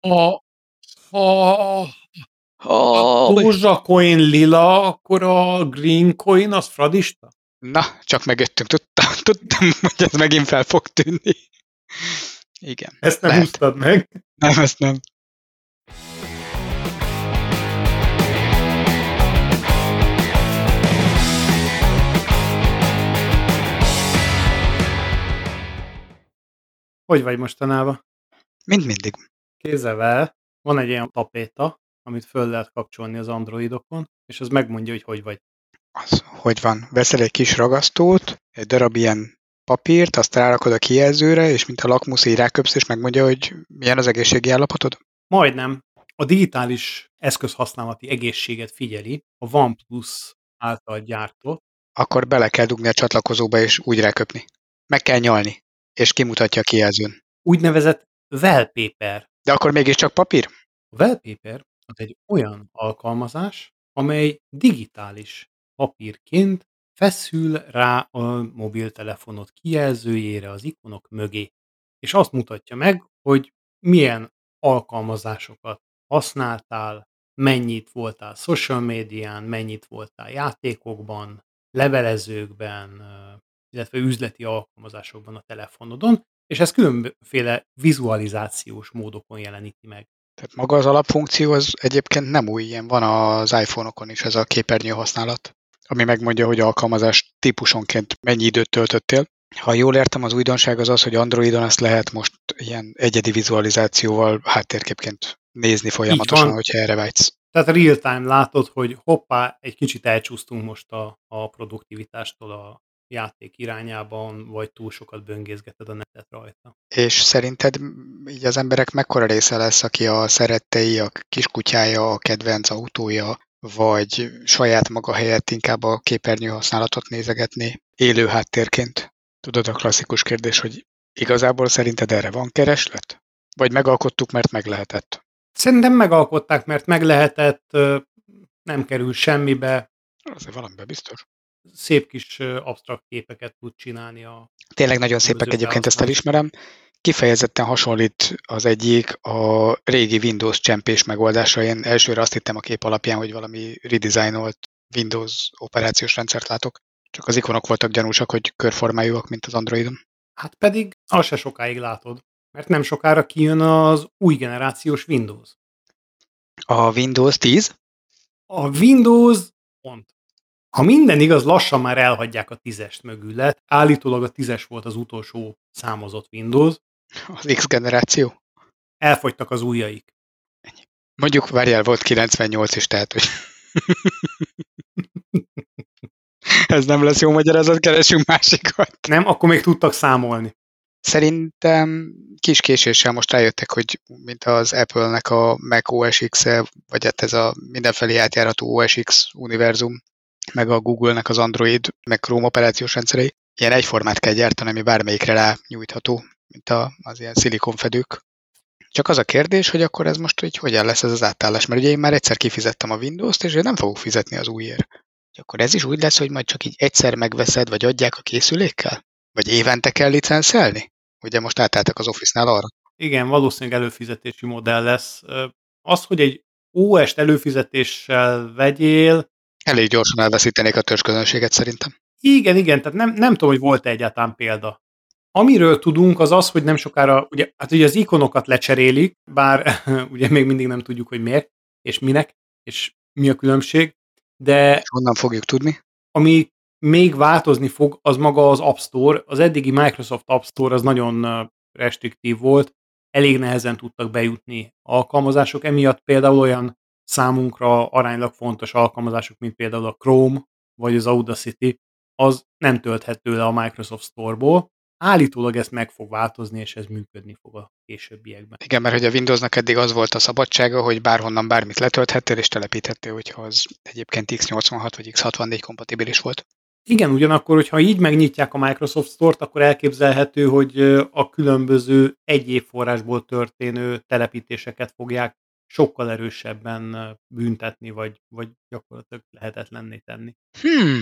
Ha a Oh, Dózsa coin lila, akkor a green coin az fradista? na, csak megjöttünk. Tudtam, tudtam, hogy ez megint fel fog tűnni. Igen. Ezt nem Lehet. húztad meg. Nem, ezt nem. Hogy vagy mostanában? Mind mindig. Kézzel van egy ilyen tapéta, amit föl lehet kapcsolni az androidokon, és az megmondja, hogy hogy vagy. Az, hogy van, veszel egy kis ragasztót, egy darab ilyen papírt, azt rárakod a kijelzőre, és mint a lakmusz így ráköpsz, és megmondja, hogy milyen az egészségi állapotod? Majdnem. A digitális eszközhasználati egészséget figyeli a OnePlus által gyártott. Akkor bele kell dugni a csatlakozóba, és úgy ráköpni. Meg kell nyalni, és kimutatja a kijelzőn. Úgynevezett wallpaper. De akkor mégiscsak papír? A wallpaper az egy olyan alkalmazás, amely digitális papírként feszül rá a mobiltelefonod kijelzőjére, az ikonok mögé, és azt mutatja meg, hogy milyen alkalmazásokat használtál, mennyit voltál social médián, mennyit voltál játékokban, levelezőkben, illetve üzleti alkalmazásokban a telefonodon, és ez különféle vizualizációs módokon jeleníti meg. Tehát maga az alapfunkció az egyébként nem új, ilyen van az iPhone-okon is ez a képernyő használat, ami megmondja, hogy alkalmazás típusonként mennyi időt töltöttél. Ha jól értem, az újdonság az az, hogy Androidon ezt lehet most ilyen egyedi vizualizációval háttérképként nézni folyamatosan, hogyha erre vágysz. Tehát real time látod, hogy hoppá, egy kicsit elcsúsztunk most a, a produktivitástól a játék irányában, vagy túl sokat böngészgeted a netet rajta. És szerinted így az emberek mekkora része lesz, aki a szerettei, a kiskutyája, a kedvenc autója, vagy saját maga helyett inkább a képernyő használatot nézegetni élő háttérként? Tudod a klasszikus kérdés, hogy igazából szerinted erre van kereslet? Vagy megalkottuk, mert meg lehetett? Szerintem megalkották, mert meg lehetett, nem kerül semmibe, Azért valamiben biztos. Szép kis absztrakt képeket tud csinálni a Tényleg nagyon szépek egyébként, ezt elismerem. Kifejezetten hasonlít az egyik a régi Windows csempés megoldásra. Én elsőre azt hittem a kép alapján, hogy valami redesignolt Windows operációs rendszert látok. Csak az ikonok voltak gyanúsak, hogy körformájúak, mint az Androidon. Hát pedig az se sokáig látod, mert nem sokára kijön az új generációs Windows. A Windows 10, A Windows pont. Ha minden igaz, lassan már elhagyják a tízest mögület. Állítólag a tízes volt az utolsó számozott Windows. az X generáció. Elfogytak az ujjaik. Mondjuk, várjál, volt 98 is, tehát, hogy ez nem lesz jó magyarázat, keresünk másikat. Nem, akkor még tudtak számolni. Szerintem kis késéssel most rájöttek, hogy mint az Apple-nek a Mac OS X-e, vagy hát ez a mindenfelé átjárható OS X univerzum, meg a Google-nek az Android, meg Chrome operációs rendszerei, ilyen egyformát kell gyártani, ami bármelyikre rá nyújtható, mint a, az ilyen szilikonfedők. Csak az a kérdés, hogy akkor ez most hogy hogyan lesz ez az átállás, mert ugye én már egyszer kifizettem a Windows-t, és én nem fogok fizetni az újért. Akkor ez is úgy lesz, hogy majd csak így egyszer megveszed, vagy adják a készülékkel? Vagy évente kell licenszelni? Ugye most átálltak az Office-nál arra. Igen, valószínűleg előfizetési modell lesz. Az, hogy egy OS-t előfizetéssel vegyél, Elég gyorsan elveszítenék a törzsközönséget szerintem. igen, igen, tehát nem, nem tudom, hogy volt-e egyáltalán példa. Amiről tudunk, az az, hogy nem sokára, ugye, hát ugye az ikonokat lecserélik, bár ugye még mindig nem tudjuk, hogy miért, és minek, és mi a különbség, de És honnan fogjuk tudni? ami még változni fog, az maga az App Store. Az eddigi Microsoft App Store az nagyon restriktív volt, elég nehezen tudtak bejutni alkalmazások, emiatt például olyan számunkra aránylag fontos alkalmazások, mint például a Chrome vagy az Audacity, az nem tölthető le a Microsoft Store-ból. Állítólag ez meg fog változni, és ez működni fog a későbbiekben. Igen, mert hogy a Windowsnak eddig az volt a szabadsága, hogy bárhonnan bármit letölthettél és telepíthettél, hogyha az egyébként x86 vagy x64 kompatibilis volt. Igen, ugyanakkor, hogyha így megnyitják a Microsoft Store-t, akkor elképzelhető, hogy a különböző egyéb forrásból történő telepítéseket fogják sokkal erősebben büntetni, vagy, vagy gyakorlatilag lehetetlenné tenni. Hmm.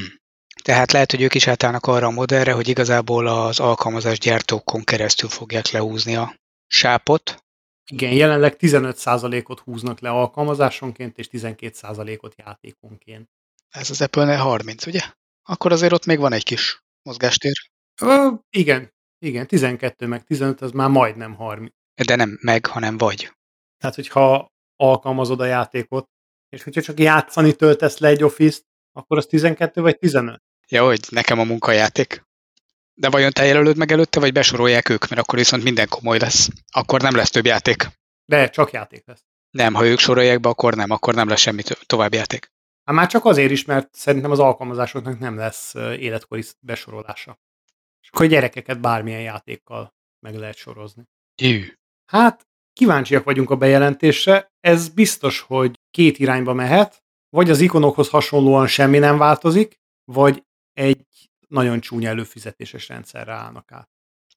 Tehát lehet, hogy ők is átállnak arra a modellre, hogy igazából az alkalmazás gyártókon keresztül fogják lehúzni a sápot, Igen, jelenleg 15%-ot húznak le alkalmazásonként, és 12%-ot játékonként. Ez az Apple-nél 30, ugye? Akkor azért ott még van egy kis mozgástér. Ö, igen, igen, 12 meg 15, az már majdnem 30. De nem meg, hanem vagy. Tehát, hogyha alkalmazod a játékot, és hogyha csak játszani töltesz le egy Office-t, akkor az 12 vagy 15? Ja, hogy nekem a munkajáték. De vajon te jelölöd meg előtte, vagy besorolják ők, mert akkor viszont minden komoly lesz. Akkor nem lesz több játék. De csak játék lesz. Nem, ha ők sorolják be, akkor nem, akkor nem lesz semmi tovább játék. Hát már csak azért is, mert szerintem az alkalmazásoknak nem lesz életkori besorolása. És akkor gyerekeket bármilyen játékkal meg lehet sorozni. Jű. Hát, kíváncsiak vagyunk a bejelentésre. Ez biztos, hogy két irányba mehet, vagy az ikonokhoz hasonlóan semmi nem változik, vagy egy nagyon csúnya előfizetéses rendszerre állnak át.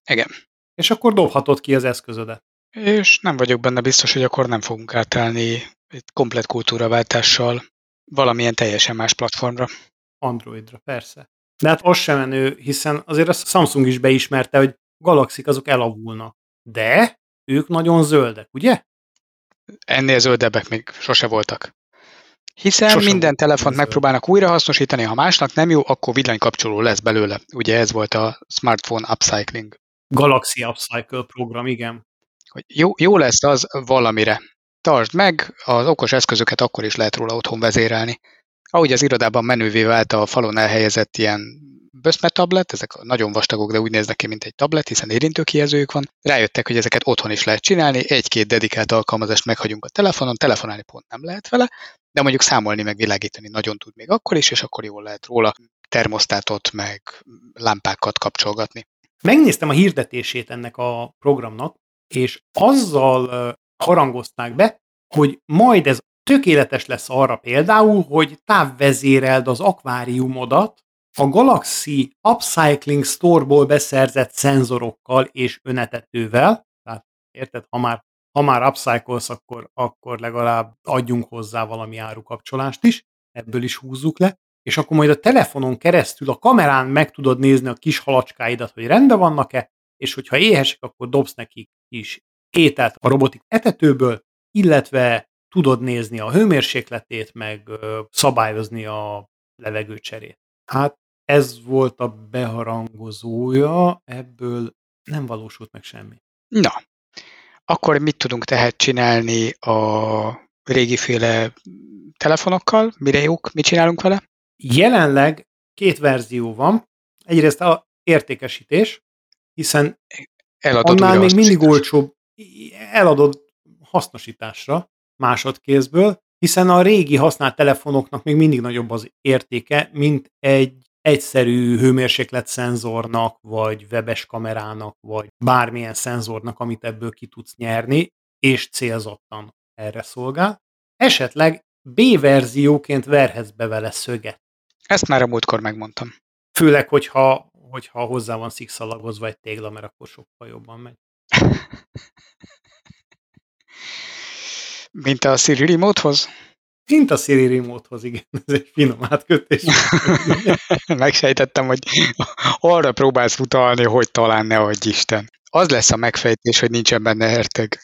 Igen. És akkor dobhatod ki az eszközödet. És nem vagyok benne biztos, hogy akkor nem fogunk átállni egy komplet kultúraváltással valamilyen teljesen más platformra. Androidra, persze. De hát az sem menő, hiszen azért a Samsung is beismerte, hogy galaxik azok elavulnak. De ők nagyon zöldek, ugye? Ennél zöldebbek még sose voltak. Hiszen Sosem minden telefont megpróbálnak újrahasznosítani, ha másnak nem jó, akkor villanykapcsoló lesz belőle. Ugye ez volt a smartphone upcycling. Galaxy Upcycle program, igen. Hogy jó, jó lesz az valamire. Tartsd meg, az okos eszközöket akkor is lehet róla otthon vezérelni. Ahogy az irodában menővé vált a falon elhelyezett ilyen Böszme tablet, ezek nagyon vastagok, de úgy néznek ki, mint egy tablet, hiszen érintőkijelzőjük van. Rájöttek, hogy ezeket otthon is lehet csinálni, egy-két dedikált alkalmazást meghagyunk a telefonon, telefonálni pont nem lehet vele, de mondjuk számolni, meg világítani nagyon tud még akkor is, és akkor jól lehet róla termosztátot, meg lámpákat kapcsolgatni. Megnéztem a hirdetését ennek a programnak, és azzal harangozták be, hogy majd ez tökéletes lesz arra például, hogy távvezéreld az akváriumodat a Galaxy Upcycling Store-ból beszerzett szenzorokkal és önetetővel, tehát érted, ha már, ha már upcyclesz, akkor, akkor legalább adjunk hozzá valami árukapcsolást is, ebből is húzzuk le, és akkor majd a telefonon keresztül a kamerán meg tudod nézni a kis halacskáidat, hogy rendben vannak-e, és hogyha éhesek, akkor dobsz nekik is ételt a robotik etetőből, illetve tudod nézni a hőmérsékletét, meg szabályozni a levegőcserét. Hát ez volt a beharangozója, ebből nem valósult meg semmi. Na, akkor mit tudunk tehát csinálni a régiféle telefonokkal? Mire jók? Mit csinálunk vele? Jelenleg két verzió van. Egyrészt a értékesítés, hiszen Eladod annál még mindig olcsóbb eladod hasznosításra másodkézből, hiszen a régi használt telefonoknak még mindig nagyobb az értéke, mint egy egyszerű hőmérséklet szenzornak, vagy webes kamerának, vagy bármilyen szenzornak, amit ebből ki tudsz nyerni, és célzottan erre szolgál. Esetleg B-verzióként verhetsz be vele szöget. Ezt már a múltkor megmondtam. Főleg, hogyha, hogyha hozzá van szikszalagozva egy tégla, mert akkor sokkal jobban megy. Mint a Siri Remote-hoz? Mint a Siri Remote-hoz, igen, ez egy finom átkötés. Megsejtettem, hogy arra próbálsz utalni, hogy talán ne adj Isten. Az lesz a megfejtés, hogy nincsen benne herteg.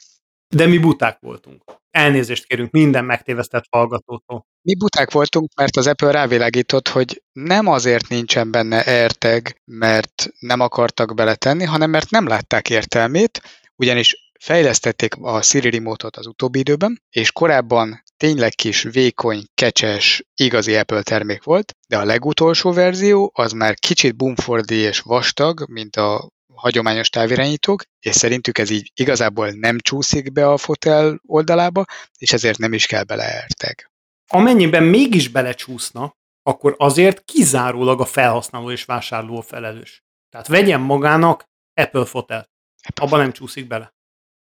De mi buták voltunk. Elnézést kérünk minden megtévesztett hallgatótól. Mi buták voltunk, mert az Apple rávilágított, hogy nem azért nincsen benne AirTag, mert nem akartak beletenni, hanem mert nem látták értelmét, ugyanis fejlesztették a Siri Remote-ot az utóbbi időben, és korábban tényleg kis, vékony, kecses, igazi Apple termék volt, de a legutolsó verzió az már kicsit bumfordi és vastag, mint a hagyományos távirányítók, és szerintük ez így igazából nem csúszik be a fotel oldalába, és ezért nem is kell bele AirTag. Amennyiben mégis belecsúszna, akkor azért kizárólag a felhasználó és vásárló felelős. Tehát vegyen magának Apple Fotel. Abba nem csúszik bele.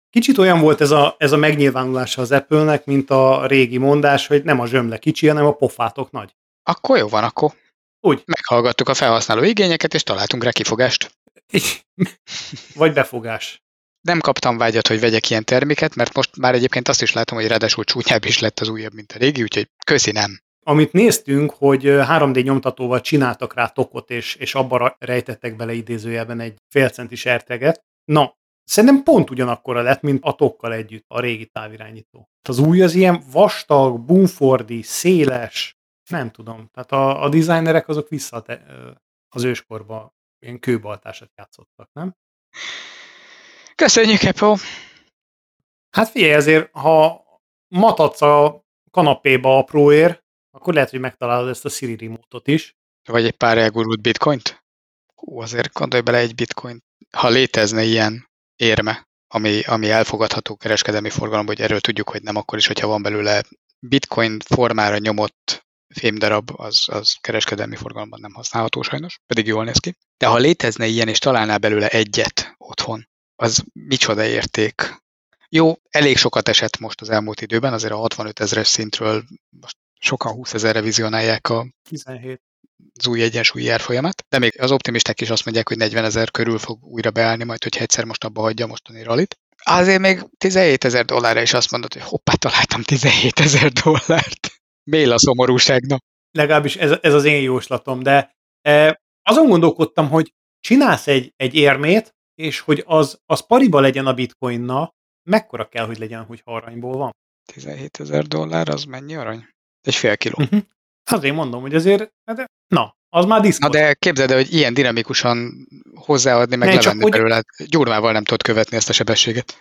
Kicsit olyan volt ez a, ez a megnyilvánulása az Apple-nek, mint a régi mondás, hogy nem a zsömle kicsi, hanem a pofátok nagy. Akkor jó van, akkor Úgy. meghallgattuk a felhasználó igényeket, és találtunk rá kifogást. Vagy befogás. Nem kaptam vágyat, hogy vegyek ilyen terméket, mert most már egyébként azt is látom, hogy ráadásul csúnyább is lett az újabb, mint a régi, úgyhogy köszi nem. Amit néztünk, hogy 3D nyomtatóval csináltak rá tokot, és, és abba rejtettek bele idézőjelben egy félcentis erteget. Na, Szerintem pont ugyanakkora lett, mint a tokkal együtt, a régi távirányító. Az új az ilyen vastag, bumfordi, széles, nem tudom. Tehát a, a designerek azok vissza az őskorba ilyen kőbaltásat játszottak, nem? Köszönjük, Apple! Hát figyelj, azért, ha matadsz a kanapéba apróért, akkor lehet, hogy megtalálod ezt a Siri remote is. Vagy egy pár elgurult bitcoint? Hú, azért gondolj bele egy bitcoin. Ha létezne ilyen érme, ami, ami elfogadható kereskedelmi forgalomban, hogy erről tudjuk, hogy nem akkor is, hogyha van belőle bitcoin formára nyomott fémdarab, az, az kereskedelmi forgalomban nem használható sajnos, pedig jól néz ki. De ha létezne ilyen, és találnál belőle egyet otthon, az micsoda érték. Jó, elég sokat esett most az elmúlt időben, azért a 65 ezeres szintről most sokan 20 ezerre vizionálják a 17 az új egyensúlyi árfolyamat, de még az optimisták is azt mondják, hogy 40 ezer körül fog újra beállni, majd hogyha egyszer most abba hagyja mostani rallit. Azért még 17 ezer dollárra is azt mondod, hogy hoppá, találtam 17 ezer dollárt. Mél a szomorúságnak. Legalábbis ez, ez az én jóslatom, de e, azon gondolkodtam, hogy csinálsz egy, egy érmét, és hogy az, az pariba legyen a bitcoinna, mekkora kell, hogy legyen, hogy aranyból van? 17 ezer dollár, az mennyi arany? Egy fél kiló. Uh-huh. Azért mondom, hogy azért, hát, na, az már diszkos. Na de képzeld el, hogy ilyen dinamikusan hozzáadni, meg ne, levenni csak, belőle. Hogy... Gyurmával nem tudod követni ezt a sebességet.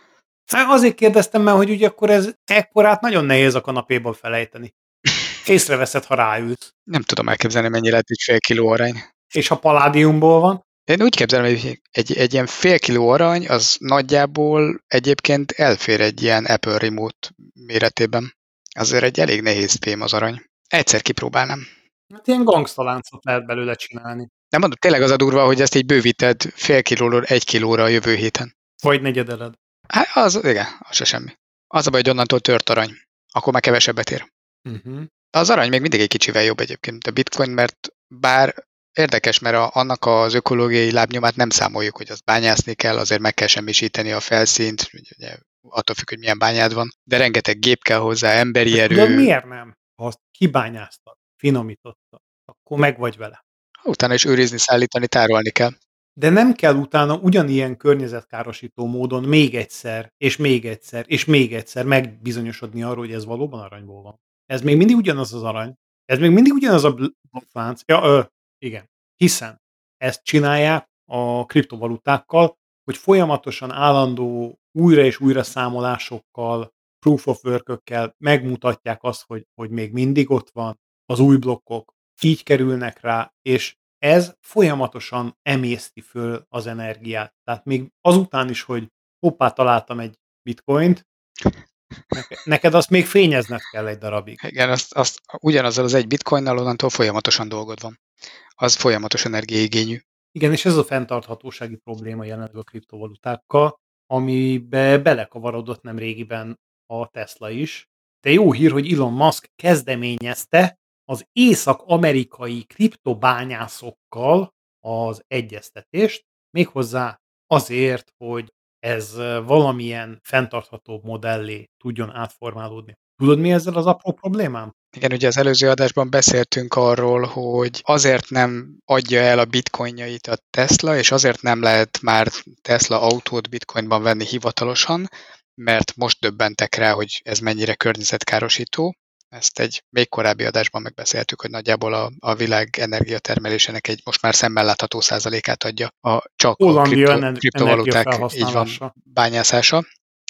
Hát azért kérdeztem meg, hogy ugye akkor ez ekkorát nagyon nehéz a kanapéból felejteni. Észreveszed, ha ráülsz. Nem tudom elképzelni, mennyi lehet egy fél kiló arany. És ha paládiumból van? Én úgy képzelem, hogy egy, egy ilyen fél kiló arany, az nagyjából egyébként elfér egy ilyen Apple Remote méretében. Azért egy elég nehéz fém az arany. Egyszer kipróbálnám. Hát ilyen gangstaláncot lehet belőle csinálni. Nem mondom, tényleg az a durva, hogy ezt így bővíted fél kilóról egy kilóra a jövő héten. Vagy negyedeled. Hát az, igen, az se semmi. Az a baj, hogy onnantól tört arany. Akkor már kevesebbet ér. Uh-huh. Az arany még mindig egy kicsivel jobb egyébként, a bitcoin, mert bár érdekes, mert a, annak az ökológiai lábnyomát nem számoljuk, hogy azt bányászni kell, azért meg kell semmisíteni a felszínt, ugye, attól függ, hogy milyen bányád van, de rengeteg gép kell hozzá, emberi erő. De miért nem? Ha azt kibányáztad, finomítottad, akkor meg vagy vele. Utána is őrizni, szállítani, tárolni kell. De nem kell utána ugyanilyen környezetkárosító módon még egyszer, és még egyszer, és még egyszer megbizonyosodni arról, hogy ez valóban aranyból van. Ez még mindig ugyanaz az arany. Ez még mindig ugyanaz a blokklánc. Ja, ö, igen. Hiszen ezt csinálják a kriptovalutákkal, hogy folyamatosan állandó újra és újra számolásokkal, proof of work megmutatják azt, hogy, hogy még mindig ott van, az új blokkok így kerülnek rá, és ez folyamatosan emészti föl az energiát. Tehát még azután is, hogy hoppá, találtam egy bitcoint, neked azt még fényezned kell egy darabig. Igen, azt, azt ugyanazzal az egy bitcoinnal onnantól folyamatosan dolgod van. Az folyamatos energiaigényű. Igen, és ez a fenntarthatósági probléma jelenleg a kriptovalutákkal, amibe belekavarodott nem régiben a Tesla is. De jó hír, hogy Elon Musk kezdeményezte az észak-amerikai kriptobányászokkal az egyeztetést, méghozzá azért, hogy ez valamilyen fenntarthatóbb modellé tudjon átformálódni. Tudod, mi ezzel az apró problémám? Igen, ugye az előző adásban beszéltünk arról, hogy azért nem adja el a bitcoinjait a Tesla, és azért nem lehet már Tesla autót bitcoinban venni hivatalosan, mert most döbbentek rá, hogy ez mennyire környezetkárosító. Ezt egy még korábbi adásban megbeszéltük, hogy nagyjából a, a világ energiatermelésének egy most már szemmel látható százalékát adja a csak Hollandia a kripto, kriptovaluták így van, bányászása,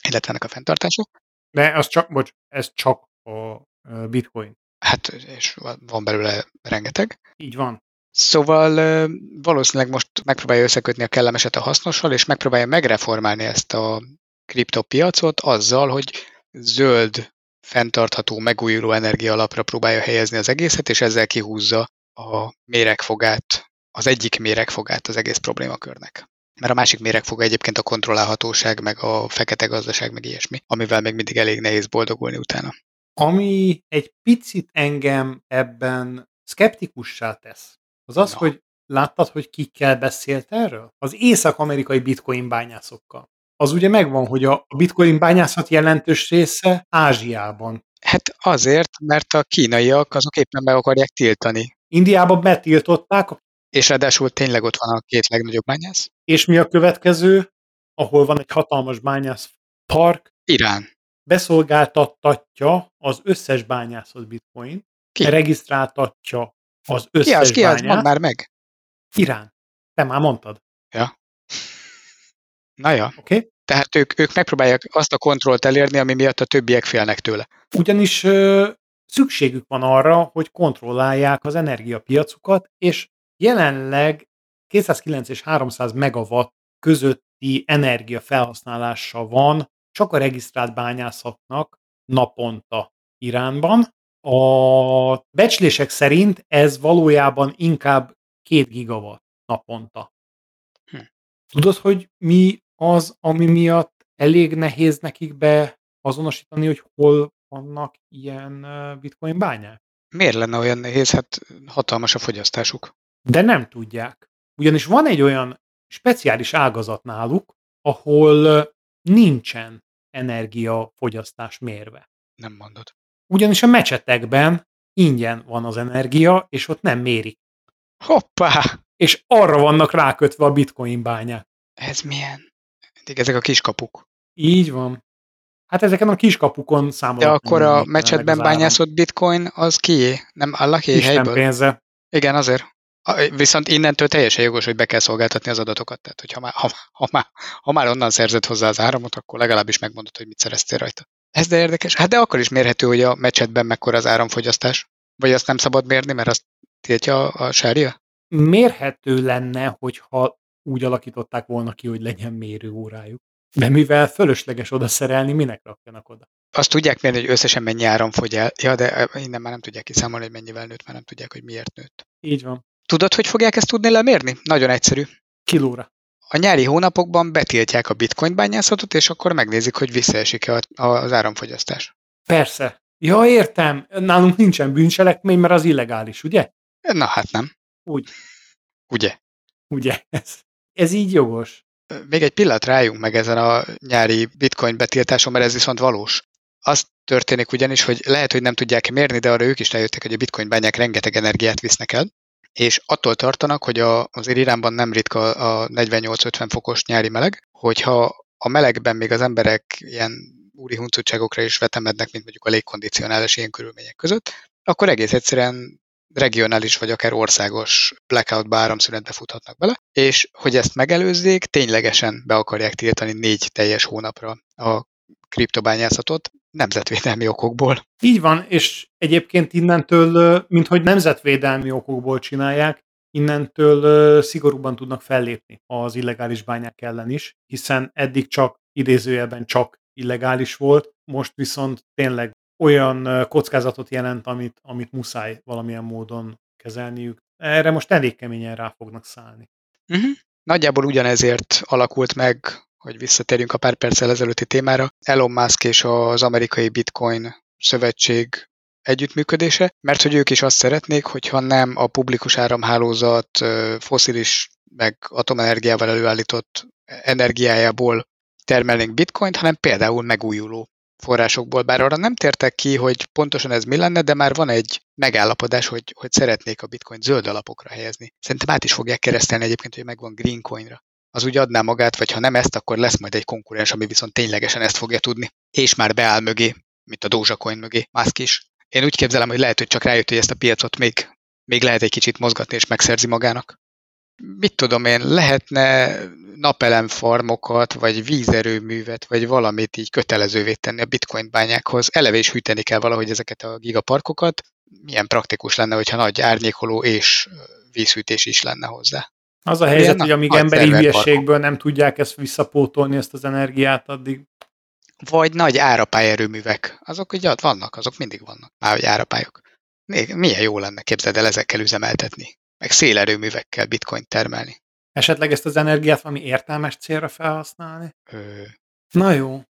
illetve ennek a fenntartása. De az csak, bocs, ez csak a bitcoin. Hát, és van belőle rengeteg. Így van. Szóval valószínűleg most megpróbálja összekötni a kellemeset a hasznossal, és megpróbálja megreformálni ezt a kriptopiacot azzal, hogy zöld, fenntartható, megújuló energia alapra próbálja helyezni az egészet, és ezzel kihúzza a méregfogát, az egyik méregfogát az egész problémakörnek. Mert a másik méregfoga egyébként a kontrollálhatóság, meg a fekete gazdaság, meg ilyesmi, amivel még mindig elég nehéz boldogulni utána. Ami egy picit engem ebben szkeptikussá tesz, az az, Na. hogy láttad, hogy kikkel beszélt erről? Az észak-amerikai bitcoin bányászokkal. Az ugye megvan, hogy a bitcoin bányászat jelentős része Ázsiában. Hát azért, mert a kínaiak azok éppen meg akarják tiltani. Indiában betiltották. És ráadásul tényleg ott van a két legnagyobb bányász. És mi a következő? ahol van egy hatalmas bányász park, Irán. beszolgáltattatja az összes bányászott bitcoin, Ki? regisztráltatja az Ki összes az, ki az? bányászt. Mondd már meg. Irán. Te már mondtad, Na ja, oké? Okay? tehát ők, ők megpróbálják azt a kontrollt elérni, ami miatt a többiek félnek tőle. Ugyanis ö, szükségük van arra, hogy kontrollálják az energiapiacukat, és jelenleg 209 és 300 megawatt közötti energia felhasználása van csak a regisztrált bányászatnak naponta Iránban. A becslések szerint ez valójában inkább 2 gigawatt naponta. Hm. Tudod, hogy mi az, ami miatt elég nehéz nekik beazonosítani, hogy hol vannak ilyen bitcoin bányák? Miért lenne olyan nehéz? Hát hatalmas a fogyasztásuk. De nem tudják. Ugyanis van egy speciális ágazat náluk, ahol nincsen energiafogyasztás mérve. Nem mondod. Ugyanis a mecsetekben ingyen van az energia, és ott nem mérik. Hoppá! És arra vannak rákötve a bitcoin bányák. Ez milyen? Eddig ezek a kiskapuk. Így van. Hát ezeken a kiskapukon számolnak. De akkor a áram. bányászott bitcoin az kié? Nem Allaké Isten helyből? pénze. Igen, azért. Viszont innentől teljesen jogos, hogy be kell szolgáltatni az adatokat. Tehát, hogy ha már, ha, ha, már, ha már onnan szerzett hozzá az áramot, akkor legalábbis megmondod, hogy mit szereztél rajta. Ez de érdekes. Hát de akkor is mérhető, hogy a mecsetben mekkora az áramfogyasztás. Vagy azt nem szabad mérni, mert azt tiltja a, a sárja? Mérhető lenne, hogyha úgy alakították volna ki, hogy legyen mérőórájuk. De mivel fölösleges oda szerelni, minek rakjanak oda? Azt tudják mérni, hogy összesen mennyi áram fogy el. Ja, de eh, innen már nem tudják kiszámolni, hogy mennyivel nőtt, mert nem tudják, hogy miért nőtt. Így van. Tudod, hogy fogják ezt tudni lemérni? Nagyon egyszerű. Kilóra. A nyári hónapokban betiltják a bitcoin bányászatot, és akkor megnézik, hogy visszaesik-e az áramfogyasztás. Persze. Ja, értem. Nálunk nincsen bűncselekmény, mert az illegális, ugye? Na hát nem. Úgy. Ugye? Ugye? Ez, ez így jogos. Még egy pillanat rájunk meg ezen a nyári bitcoin betiltáson, mert ez viszont valós. Az történik ugyanis, hogy lehet, hogy nem tudják mérni, de arra ők is rájöttek, hogy a bitcoin bányák rengeteg energiát visznek el, és attól tartanak, hogy a, azért Iránban nem ritka a 48-50 fokos nyári meleg, hogyha a melegben még az emberek ilyen úri huncutságokra is vetemednek, mint mondjuk a légkondicionálás ilyen körülmények között, akkor egész egyszerűen regionális vagy akár országos blackoutba, áramszünetbe futhatnak bele, és hogy ezt megelőzzék, ténylegesen be akarják tiltani négy teljes hónapra a kriptobányászatot nemzetvédelmi okokból. Így van, és egyébként innentől, minthogy nemzetvédelmi okokból csinálják, innentől szigorúban tudnak fellépni az illegális bányák ellen is, hiszen eddig csak idézőjelben csak illegális volt, most viszont tényleg olyan kockázatot jelent, amit, amit muszáj valamilyen módon kezelniük. Erre most elég keményen rá fognak szállni. Uh-huh. Nagyjából ugyanezért alakult meg, hogy visszatérjünk a pár perccel ezelőtti témára, Elon Musk és az amerikai Bitcoin szövetség együttműködése, mert hogy ők is azt szeretnék, hogyha nem a publikus áramhálózat foszilis meg atomenergiával előállított energiájából termelnénk bitcoint, hanem például megújuló forrásokból. Bár arra nem tértek ki, hogy pontosan ez mi lenne, de már van egy megállapodás, hogy, hogy szeretnék a bitcoin zöld alapokra helyezni. Szerintem át is fogják keresztelni egyébként, hogy megvan green coinra. Az úgy adná magát, vagy ha nem ezt, akkor lesz majd egy konkurens, ami viszont ténylegesen ezt fogja tudni. És már beáll mögé, mint a Dogecoin mögé, Musk is. Én úgy képzelem, hogy lehet, hogy csak rájött, hogy ezt a piacot még, még lehet egy kicsit mozgatni, és megszerzi magának. Mit tudom én, lehetne napelemfarmokat, vagy vízerőművet, vagy valamit így kötelezővé tenni a bitcoin bányákhoz. Eleve is hűteni kell valahogy ezeket a gigaparkokat. Milyen praktikus lenne, hogyha nagy árnyékoló és vízhűtés is lenne hozzá. Az a helyzet, Ilyen hogy amíg emberi hülyeségből nem tudják ezt visszapótolni, ezt az energiát, addig Vagy nagy árapályerőművek. Azok ugye ott vannak, azok mindig vannak. Már hogy árapályok. Még milyen jó lenne, képzeld el ezekkel üzemeltetni. Meg szélerőművekkel bitcoin termelni. Esetleg ezt az energiát valami értelmes célra felhasználni. Ö, Na jó.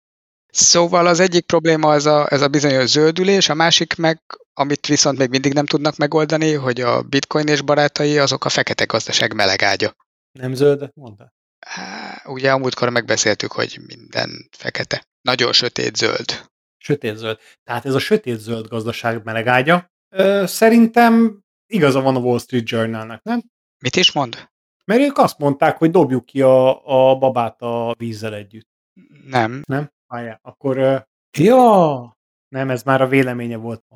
Szóval az egyik probléma ez a, ez a bizonyos zöldülés, a másik meg, amit viszont még mindig nem tudnak megoldani, hogy a bitcoin és barátai azok a fekete gazdaság meleg ágya. Nem zöldet mondta? Há, Ugye a múltkor megbeszéltük, hogy minden fekete. Nagyon sötét zöld. Sötét-zöld. Tehát ez a sötét-zöld gazdaság melegágya. Ö, szerintem igaza van a Wall Street Journalnek, nem? Mit is mond? Mert ők azt mondták, hogy dobjuk ki a, a babát a vízzel együtt. Nem. Nem? Várjál, akkor... Uh, ja! Nem, ez már a véleménye volt a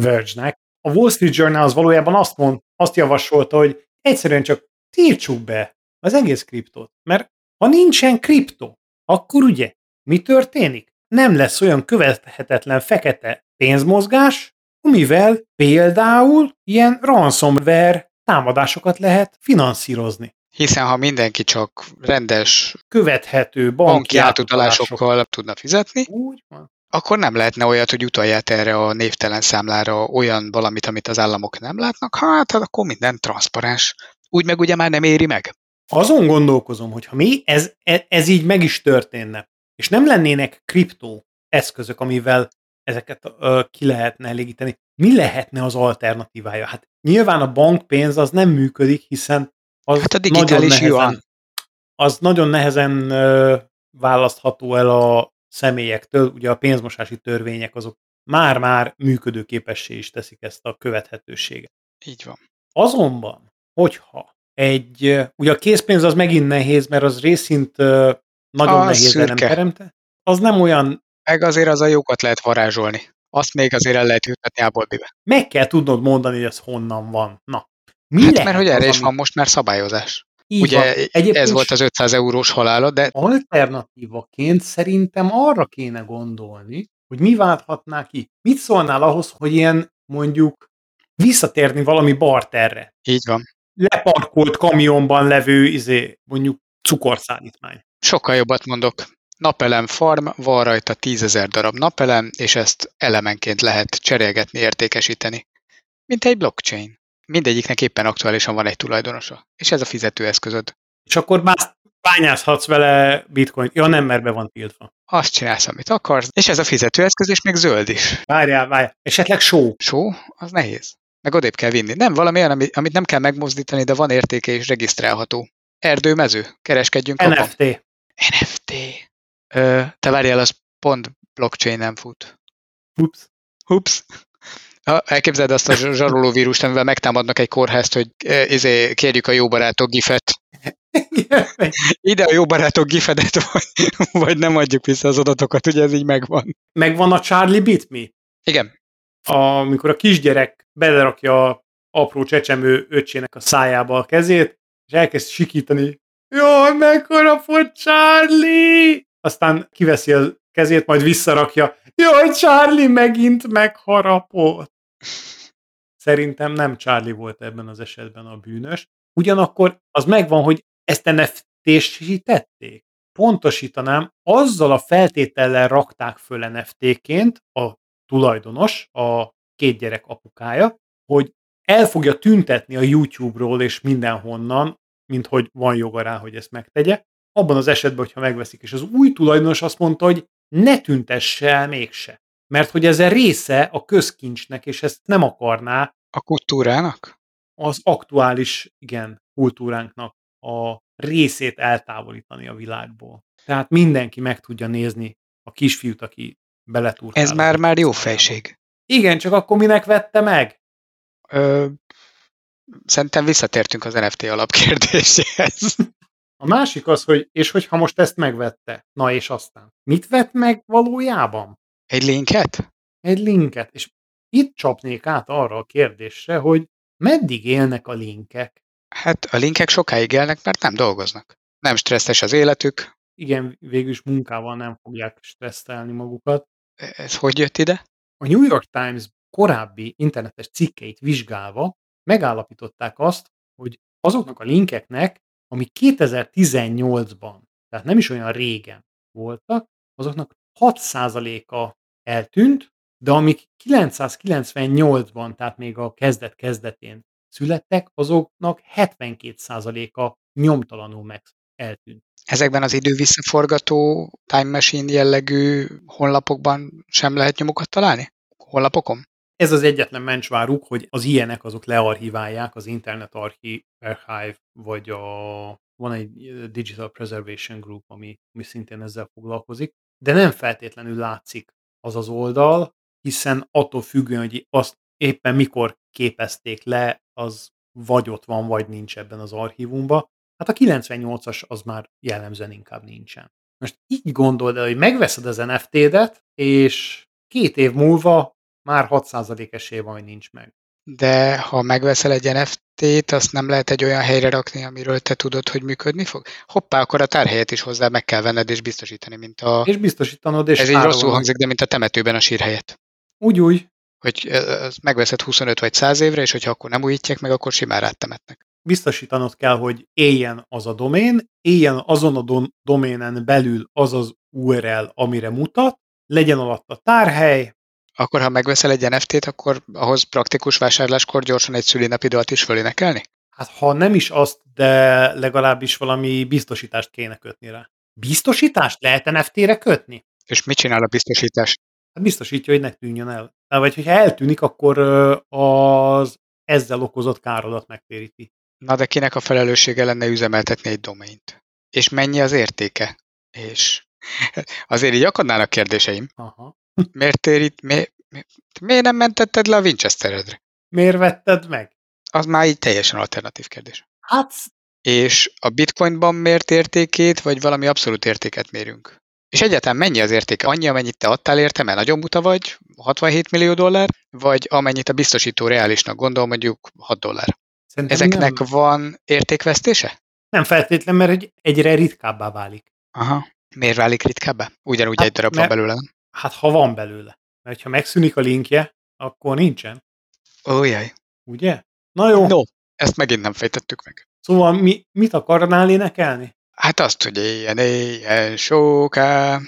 Verge-nek. A Wall Street Journal az valójában azt mond, azt javasolta, hogy egyszerűen csak tiltsuk be az egész kriptót. Mert ha nincsen kriptó, akkor ugye mi történik? Nem lesz olyan követhetetlen fekete pénzmozgás, amivel például ilyen ransomware támadásokat lehet finanszírozni. Hiszen ha mindenki csak rendes, követhető banki, banki átutalásokkal tudna fizetni, úgy van. akkor nem lehetne olyat, hogy utalját erre a névtelen számlára olyan valamit, amit az államok nem látnak, hát, hát akkor minden transzparens. Úgy meg ugye már nem éri meg. Azon gondolkozom, hogy ha mi ez, e, ez így meg is történne, és nem lennének kriptó eszközök, amivel ezeket ö, ki lehetne elégíteni, mi lehetne az alternatívája? Hát nyilván a bankpénz az nem működik, hiszen az Hát a digitális nagyon nehezen, az nagyon nehezen ö, választható el a személyektől. Ugye a pénzmosási törvények azok már-már működőképessé is teszik ezt a követhetőséget. Így van. Azonban, hogyha egy, ugye a készpénz az megint nehéz, mert az részint ö, nagyon Az nehéz nem szürke. teremte. Az nem olyan, Meg azért az a jókat lehet varázsolni. Azt még azért el lehet jutatni ából bibe. meg kell tudnod mondani, hogy ez honnan van. Na, mi Hát lehet mert hogy az, erre is ami- van most már szabályozás. Így Ugye van. Egyébként ez volt az 500 eurós halála, de alternatívaként szerintem arra kéne gondolni, hogy mi válthatná ki. Mit szólnál ahhoz, hogy ilyen mondjuk visszatérni valami barterre? így van. Leparkolt kamionban levő izé, mondjuk cukorszállítmány. Sokkal jobbat mondok. Napelem farm, van rajta 10 ezer darab napelem, és ezt elemenként lehet cserélgetni, értékesíteni. Mint egy blockchain. Mindegyiknek éppen aktuálisan van egy tulajdonosa. És ez a fizetőeszközöd. És akkor már bányázhatsz vele bitcoin. Ja nem, mert be van tiltva. Azt csinálsz, amit akarsz, és ez a fizetőeszköz, és még zöld is. Várjál, várjál. Esetleg só. Só, az nehéz. Meg odébb kell vinni. Nem valami olyan, ami- amit nem kell megmozdítani, de van értéke és regisztrálható. Erdőmező, kereskedjünk abban. NFT. Te várjál, az pont blockchain nem fut. Ups. Ups. Ha, elképzeld azt a zs- zsaroló vírust, amivel megtámadnak egy kórházt, hogy eh, izé, kérjük a jó barátok gifet. Ide a jó barátok gifedet, vagy, vagy nem adjuk vissza az adatokat, ugye ez így megvan. Megvan a Charlie Bit Me? Igen, amikor a kisgyerek belerakja a apró csecsemő öcsének a szájába a kezét, és elkezd sikítani, jaj, mekkora fog Charlie! Aztán kiveszi a kezét, majd visszarakja, jaj, Charlie megint megharapott. Szerintem nem Charlie volt ebben az esetben a bűnös. Ugyanakkor az megvan, hogy ezt NFT-sítették. Pontosítanám, azzal a feltétellel rakták föl NFT-ként a tulajdonos, a két gyerek apukája, hogy el fogja tüntetni a YouTube-ról és mindenhonnan, mint hogy van joga rá, hogy ezt megtegye. Abban az esetben, hogyha megveszik, és az új tulajdonos azt mondta, hogy ne tüntesse el mégse. Mert hogy ez a része a közkincsnek, és ezt nem akarná a kultúrának. az aktuális, igen, kultúránknak a részét eltávolítani a világból. Tehát mindenki meg tudja nézni a kisfiút, aki beletúrkál. Ez már már jó fejség. Igen, csak akkor minek vette meg? Ö, szerintem visszatértünk az NFT alapkérdéséhez. A másik az, hogy és hogyha most ezt megvette, na és aztán. Mit vett meg valójában? Egy linket? Egy linket. És itt csapnék át arra a kérdésre, hogy meddig élnek a linkek? Hát a linkek sokáig élnek, mert nem dolgoznak. Nem stresszes az életük. Igen, végül is munkával nem fogják stresszelni magukat. Ez hogy jött ide? A New York Times korábbi internetes cikkeit vizsgálva megállapították azt, hogy azoknak a linkeknek, amik 2018-ban, tehát nem is olyan régen voltak, azoknak 6%-a eltűnt, de amik 998-ban, tehát még a kezdet-kezdetén születtek, azoknak 72%-a nyomtalanul meg eltűnt. Ezekben az idő visszaforgató Time Machine jellegű honlapokban sem lehet nyomokat találni? Honlapokon? Ez az egyetlen mencsváruk, hogy az ilyenek azok learchiválják, az Internet Archi- Archive, vagy a, van egy Digital Preservation Group, ami, ami szintén ezzel foglalkozik, de nem feltétlenül látszik az az oldal, hiszen attól függően, hogy azt éppen mikor képezték le, az vagy ott van, vagy nincs ebben az archívumban. Hát a 98-as az már jellemzően inkább nincsen. Most így gondold el, hogy megveszed az NFT-det, és két év múlva már 6% esély van, hogy nincs meg. De ha megveszel egy NFT-t, azt nem lehet egy olyan helyre rakni, amiről te tudod, hogy működni fog? Hoppá, akkor a tárhelyet is hozzá meg kell venned és biztosítani, mint a... És biztosítanod, és Ez így rosszul hangzik, de mint a temetőben a sírhelyet. Úgy, úgy. Hogy megveszed 25 vagy 100 évre, és hogyha akkor nem újítják meg, akkor simán rátemetnek. Biztosítanod kell, hogy éljen az a domén, éljen azon a do- doménen belül az az URL, amire mutat, legyen alatt a tárhely, akkor ha megveszel egy NFT-t, akkor ahhoz praktikus vásárláskor gyorsan egy szülinapi dalt is fölénekelni? Hát ha nem is azt, de legalábbis valami biztosítást kéne kötni rá. Biztosítást lehet NFT-re kötni? És mit csinál a biztosítás? Hát biztosítja, hogy ne tűnjön el. Vagy hogyha eltűnik, akkor az ezzel okozott károdat megtéríti. Na de kinek a felelőssége lenne üzemeltetni egy domaint? És mennyi az értéke? És azért így akadnának kérdéseim. Aha. Miért térít, mi, mi, miért nem mentetted le a Winchesteredre? Miért vetted meg? Az már így teljesen alternatív kérdés. Hát... És a bitcoinban miért értékét, vagy valami abszolút értéket mérünk? És egyáltalán mennyi az értéke? Annyi, amennyit te adtál érte, mert nagyon buta vagy, 67 millió dollár, vagy amennyit a biztosító reálisnak gondol, mondjuk 6 dollár. Szerintem Ezeknek nem. van értékvesztése? Nem feltétlen, mert egyre ritkábbá válik. Aha. Miért válik ritkábbá? Ugyanúgy hát, egy darab van belőle. Hát ha van belőle. Mert ha megszűnik a linkje, akkor nincsen. Ó, jaj. Ugye? Na jó. No, ezt megint nem fejtettük meg. Szóval mi, mit akarnál énekelni? Hát azt, hogy éljen, éljen soká.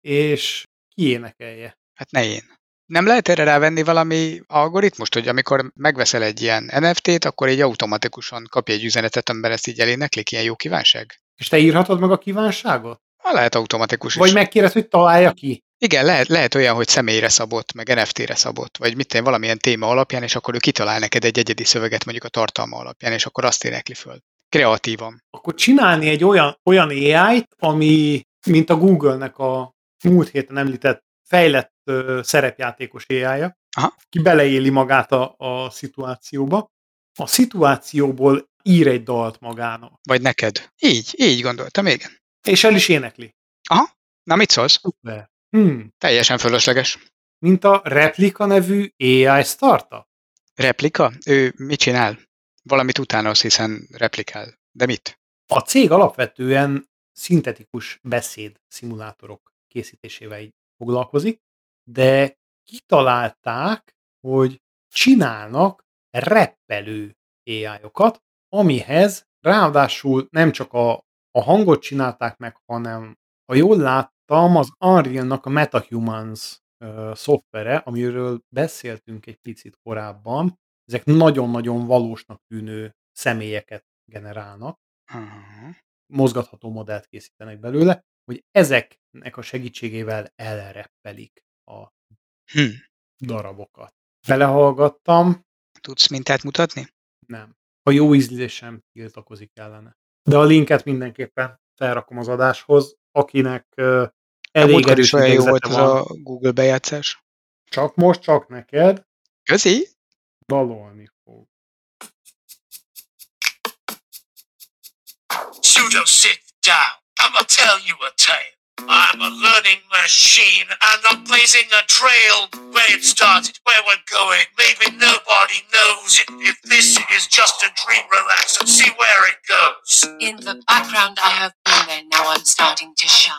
És ki énekelje? Hát ne én. Nem lehet erre rávenni valami algoritmust, hogy amikor megveszel egy ilyen NFT-t, akkor így automatikusan kapja egy üzenetet, amiben ezt így eléneklik, ilyen jó kívánság? És te írhatod meg a kívánságot? Ha lehet automatikus Vagy is. megkérdez, hogy találja ki? Igen, lehet, lehet olyan, hogy személyre szabott, meg NFT-re szabott, vagy mit tenni, valamilyen téma alapján, és akkor ő kitalál neked egy egyedi szöveget mondjuk a tartalma alapján, és akkor azt énekli föl. Kreatívan. Akkor csinálni egy olyan, olyan AI-t, ami, mint a Google-nek a múlt héten említett fejlett uh, szerepjátékos ai ki beleéli magát a, a szituációba, a szituációból ír egy dalt magának. Vagy neked. Így, így gondoltam, igen. És el is énekli. Aha. Na mit szólsz? Szuper. Hmm. Teljesen fölösleges. Mint a Replika nevű AI startup? Replika? Ő mit csinál? Valamit utánoz, hiszen replikál. De mit? A cég alapvetően szintetikus beszéd szimulátorok készítésével foglalkozik, de kitalálták, hogy csinálnak reppelő AI-okat, amihez ráadásul nem csak a, a hangot csinálták meg, hanem ha jól láttam, az Unreal-nak a MetaHumans szoftvere, amiről beszéltünk egy picit korábban, ezek nagyon-nagyon valósnak tűnő személyeket generálnak. Uh-huh. Mozgatható modellt készítenek belőle, hogy ezeknek a segítségével elreppelik a hm. darabokat. Belehallgattam. Tudsz mintát mutatni? Nem. A jó ízlésem tiltakozik ellene. De a linket mindenképpen felrakom az adáshoz, akinek uh, elég erős olyan jó volt van. az a Google bejátszás. Csak most, csak neked. Közi! Dalolni fog. Pseudo sit down. I'ma tell you a tale. I'm a learning machine, and I'm blazing a trail where it started, where we're going. Maybe nobody knows it. If this is just a dream, relax and see where it goes. In the background, I have been there, now I'm starting to shine.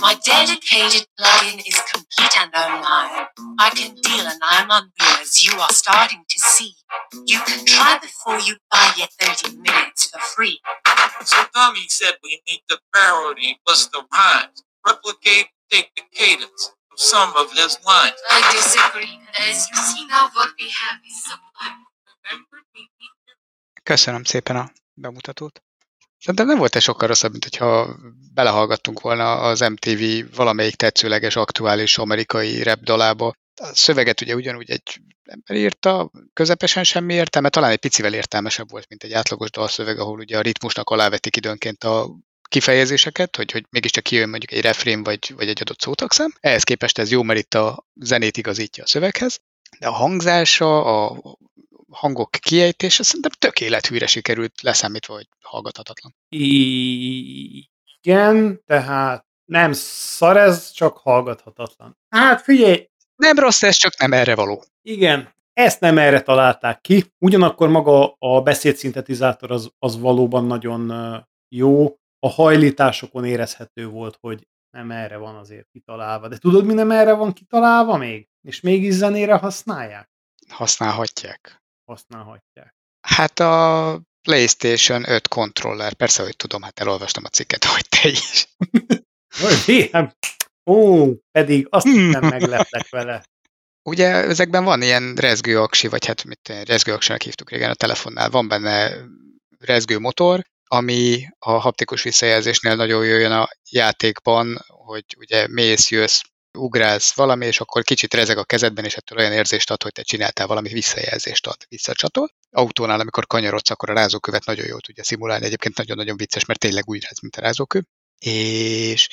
My dedicated plugin is complete and online. I can deal and I'm unreal as you are starting to see. You can try before you buy your 30 minutes for free. So Tommy said we need the parody plus the rhymes. Replicate, take the cadence of some of his lines. I disagree. As you see now, what we have is sublime. Köszönöm szépen a bemutatót. Szerintem nem volt egy sokkal rosszabb, mint hogyha belehallgattunk volna az MTV valamelyik tetszőleges, aktuális amerikai rap dalába. A szöveget ugye ugyanúgy egy ember írta, közepesen semmi értelme, talán egy picivel értelmesebb volt, mint egy átlagos dalszöveg, ahol ugye a ritmusnak alávetik időnként a kifejezéseket, hogy, hogy mégiscsak kijön mondjuk egy refrén vagy, vagy egy adott szótakszám. Ehhez képest ez jó, mert itt a zenét igazítja a szöveghez, de a hangzása, a hangok kiejtése szerintem tökéletűre sikerült, leszámítva, hogy hallgathatatlan. Igen, tehát nem szar ez, csak hallgathatatlan. Hát figyelj, Nem rossz ez, csak nem erre való. igen, ezt nem erre találták ki, ugyanakkor maga a beszédszintetizátor az, az valóban nagyon jó, a hajlításokon érezhető volt, hogy nem erre van azért kitalálva. De tudod, mi nem erre van kitalálva még? És mégis zenére használják? Használhatják. Használhatják. Hát a PlayStation 5 kontroller, persze, hogy tudom, hát elolvastam a cikket, hogy te is. Hát, Ó, pedig azt nem megleptek vele. Ugye ezekben van ilyen rezgő aksi, vagy hát mit rezgő aksinak hívtuk régen a telefonnál, van benne rezgő motor, ami a haptikus visszajelzésnél nagyon jó jön a játékban, hogy ugye mész, jössz, ugrálsz valami, és akkor kicsit rezeg a kezedben, és ettől olyan érzést ad, hogy te csináltál valami visszajelzést ad, visszacsatol. Autónál, amikor kanyarodsz, akkor a rázókövet nagyon jól tudja szimulálni. Egyébként nagyon-nagyon vicces, mert tényleg úgy ráz, mint a rázókő. És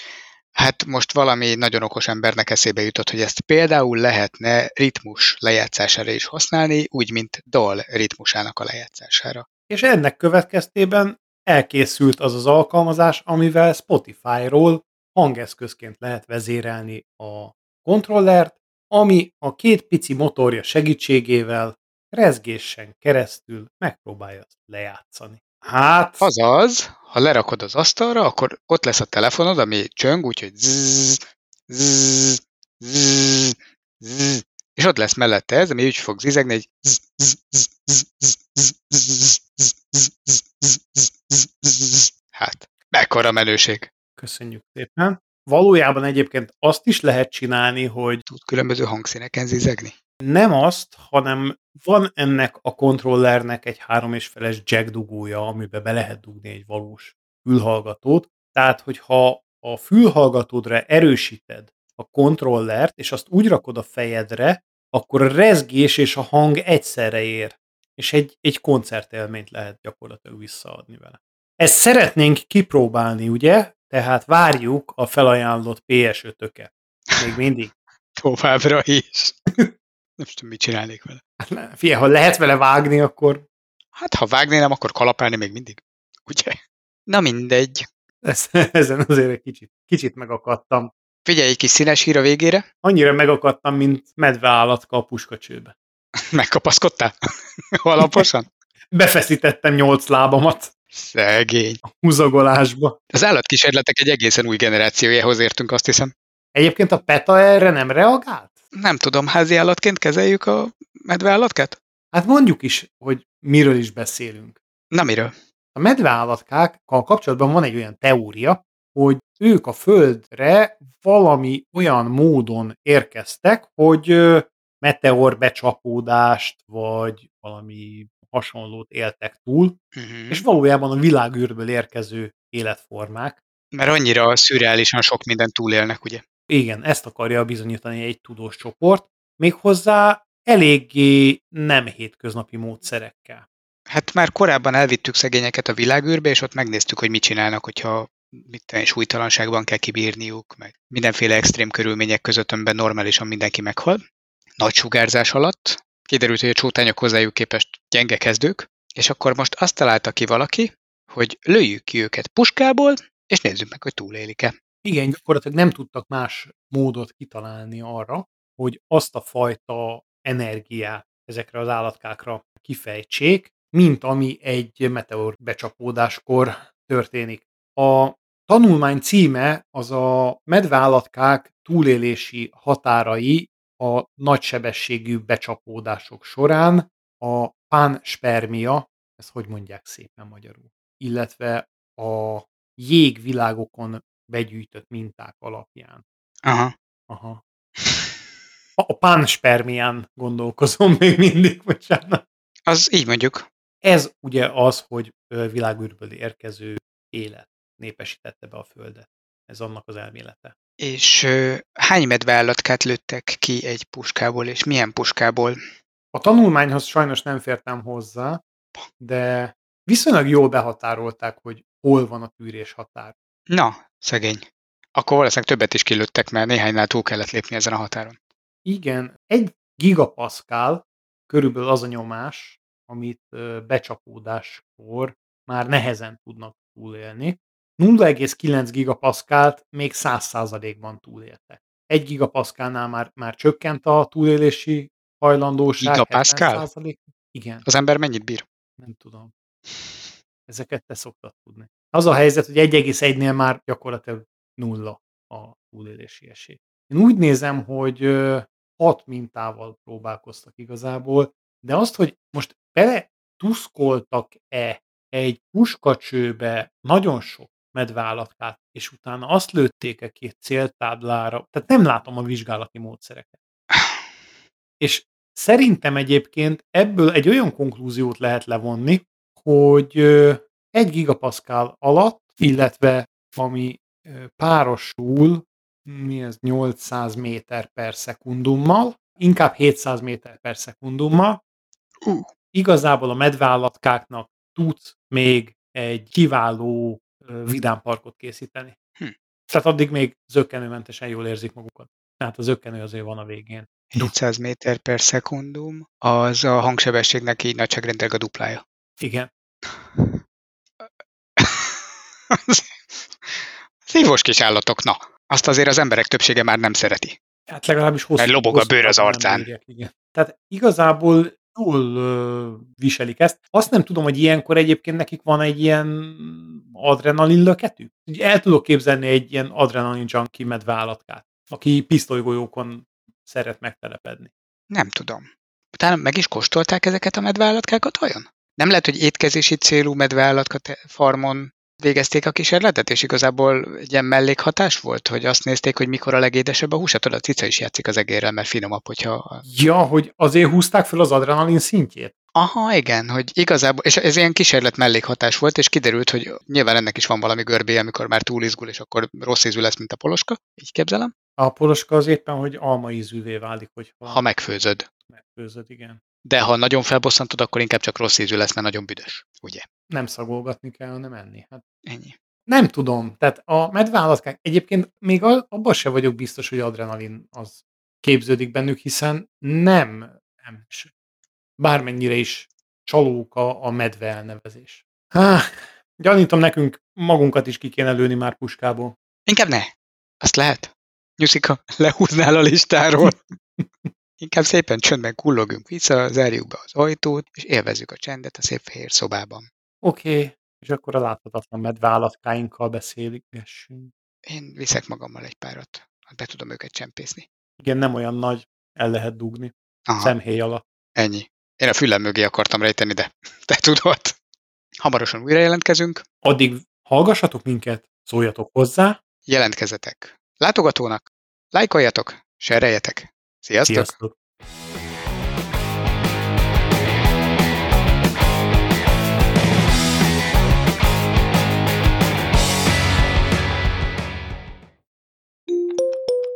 hát most valami nagyon okos embernek eszébe jutott, hogy ezt például lehetne ritmus lejátszására is használni, úgy, mint dal ritmusának a lejátszására. És ennek következtében elkészült az az alkalmazás, amivel Spotify-ról hangeszközként lehet vezérelni a kontrollert, ami a két pici motorja segítségével rezgésen keresztül megpróbálja lejátszani. Hát, Azaz, ha lerakod az asztalra, akkor ott lesz a telefonod, ami csöng, úgyhogy zzz, zzz, zzz, zzz, és ott lesz mellette ez, ami úgy fog zizegni, zzz, Hát, mekkora menőség. köszönjük szépen. Valójában egyébként azt is lehet csinálni, hogy Tud különböző hangszíneken zizegni. nem azt, hanem van ennek a kontrollernek egy három és feles jack dugója, amiben be lehet dugni egy valós fülhallgatót. Tehát, hogyha a fülhallgatódra erősíted a kontrollert, és azt úgy rakod a fejedre, akkor a rezgés és a hang egyszerre ér. És egy, egy koncertélményt lehet gyakorlatilag visszaadni vele. Ezt szeretnénk kipróbálni, ugye? Tehát várjuk a felajánlott PS5-öket. Még mindig. Továbbra is. Nem tudom, mit csinálnék vele. Hát, ha lehet vele vágni, akkor Hát, ha vágni nem, akkor kalapálni még mindig. Ugye? Na mindegy. ez- ezen azért egy kicsit, kicsit megakadtam. Figyelj, egy kis színes hír a végére. Annyira megakadtam, mint medveállatka a puskacsőbe. Megkapaszkodtál? Alaposan? Befeszítettem nyolc lábamat Szegény. a húzagolásba. Az állatkísérletek egy egészen új generációjához értünk, azt hiszem. Egyébként a PETA erre nem reagált? Nem tudom, házi állatként kezeljük a medveállatkát? Hát mondjuk is, hogy miről is beszélünk. Na miről? A medveállatkákkal kapcsolatban van egy olyan teória, hogy ők a Földre valami olyan módon érkeztek, hogy meteor becsapódást, vagy valami hasonlót éltek túl, Uh-huh. és valójában a világűrből érkező életformák. Mert annyira szürreálisan sok mindent túlélnek, ugye? Igen, ezt akarja bizonyítani egy tudós csoport, méghozzá eléggé nem hétköznapi módszerekkel. Hát már korábban elvittük szegényeket a világűrbe, és ott megnéztük, hogy mit csinálnak, hogyha mit én, súlytalanságban kell kibírniuk, meg mindenféle extrém körülmények között, amiben normálisan mindenki meghal. Nagy sugárzás alatt. Kiderült, hogy a csótányok hozzájuk képest gyenge kezdők, és akkor most azt találta ki valaki, hogy lőjük ki őket puskából, és nézzük meg, hogy túlélik-e. Igen, gyakorlatilag nem tudtak más módot kitalálni arra, hogy azt a fajta energiát ezekre az állatkákra kifejtsék, mint ami egy meteor becsapódáskor történik. A tanulmány címe az a medveállatkák túlélési határai a nagysebességű becsapódások során, a pánspermia, ezt hogy mondják szépen magyarul, illetve a jégvilágokon begyűjtött minták alapján. Aha. Aha. A, a pánspermián gondolkozom még mindig, bocsánat. Az így mondjuk. Ez ugye az, hogy világűrből érkező élet népesítette be a Földet. Ez annak az elmélete. És ö, hány medveállatkát lőttek ki egy puskából, és milyen puskából? A tanulmányhoz sajnos nem fértem hozzá, de viszonylag jól behatárolták, hogy hol van a tűrés határ. Na, szegény. Akkor valószínűleg többet is kilőttek, mert néhánynál túl kellett lépni ezen a határon. Igen, egy gigapaszkál körülbelül az a nyomás, amit becsapódáskor már nehezen tudnak túlélni. 0,9 gigapaszkált még 100%-ban túléltek. 1 gigapaszkálnál már, már csökkent a túlélési hajlandóság. Gigapascal? 70%. Igen, Az ember mennyit bír? nem tudom. Ezeket te szoktad tudni. Az a helyzet, hogy 1,1-nél már gyakorlatilag nulla a túlélési esély. Én úgy nézem, hogy hat mintával próbálkoztak igazából, de azt, hogy most bele tuszkoltak-e egy puskacsőbe nagyon sok medveállatkát, és utána azt lőtték-e két céltáblára, tehát nem látom a vizsgálati módszereket. És szerintem egyébként ebből egy olyan konklúziót lehet levonni, hogy egy gigapaszkál alatt, illetve ami párosul, mi ez 800 méter per szekundummal, inkább 700 méter per szekundummal, igazából a medveállatkáknak tudsz még egy kiváló ö, vidámparkot készíteni. Hm. Tehát addig még zöggenőmentesen jól érzik magukat. Tehát a zöggenő azért van a végén. 700 méter per szekundum, az a hangsebességnek így nagyságrendileg a duplája. Igen. Szívós kis állatok, na. Azt azért az emberek többsége már nem szereti. Hát legalábbis hosszú. Mert lobog a hosszú bőr az arcán. bírják, igen. Tehát igazából ö, viselik ezt. Azt nem tudom, hogy ilyenkor egyébként nekik van egy ilyen adrenalin löketük. El tudok képzelni egy ilyen adrenalin junkie medveállatkát, aki pisztolygolyókon szeret megtelepedni. Nem tudom. Utána meg is kóstolták ezeket a medveállatkákat vajon? Nem lehet, hogy étkezési célú medveállatka farmon végezték a kísérletet, és igazából egy ilyen mellékhatás volt, hogy azt nézték, hogy mikor a legédesebb a hús. Hát tudod, a cica is játszik az egérrel, mert finomabb, hogyha... Ja, hogy azért húzták fel az adrenalin szintjét. Aha, igen, hogy igazából, és ez ilyen kísérlet mellékhatás volt, és kiderült, hogy nyilván ennek is van valami görbéje, amikor már túlizgul, és akkor rossz ízű lesz, mint a poloska. Így képzelem. A poloska az éppen, hogy alma ízűvé válik, hogyha Ha megfőzöd. Megfőzöd, igen. De ha nagyon felbosszantod, akkor inkább csak rossz ízű lesz, mert nagyon büdös. Ugye? Nem szagolgatni kell, hanem enni. Hát Ennyi. Nem tudom. Tehát a medveállatkák egyébként még abban se vagyok biztos, hogy adrenalin az képződik bennük, hiszen nem, nem bármennyire is csalók a, a medve elnevezés. Há, gyanítom nekünk magunkat is ki kéne lőni már puskából. Inkább ne. Azt lehet. Nyuszika, lehúznál a listáról. Inkább szépen csöndben kullogjunk vissza, zárjuk be az ajtót, és élvezzük a csendet a szép fehér szobában. Oké, okay. és akkor a láthatatlan medveállatkáinkkal beszélgessünk. Én viszek magammal egy párat, hát be tudom őket csempészni. Igen, nem olyan nagy, el lehet dugni. Aha, Szemhéj alatt. ennyi. Én a fülem mögé akartam rejteni, de te tudod. Hamarosan újra jelentkezünk. Addig hallgassatok minket, szóljatok hozzá. Jelentkezzetek látogatónak, lájkoljatok, sereljetek. Sziasztok! Sziasztok!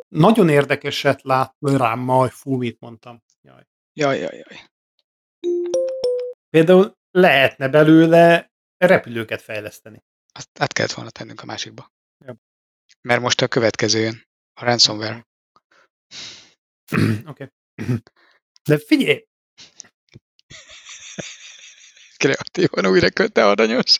Nagyon érdekeset lát rám majd, fú, mit mondtam. Jaj. Jaj, jaj, jaj. Például lehetne belőle repülőket fejleszteni. Azt át kellett volna tennünk a másikba. Ja. Mert most a következő jön. A ransomware. Oké. De figyelj, Kreatívan újra kötte aranyos.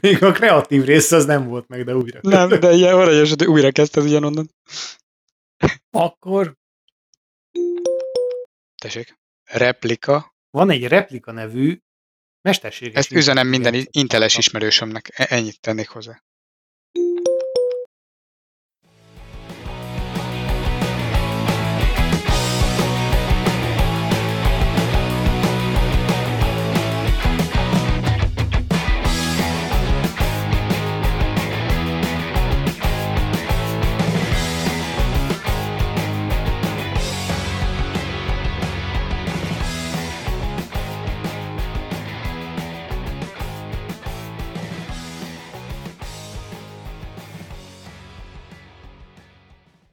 még a kreatív rész az nem volt meg, de újra. Nem, de ilyen aranyos, hogy újra kezdted ugyanonnan. Akkor Tessék. Replika. van egy replika nevű mesterséges Ezt üzenem minden inteles ismerősömnek. E- Ennyit tennék hozzá.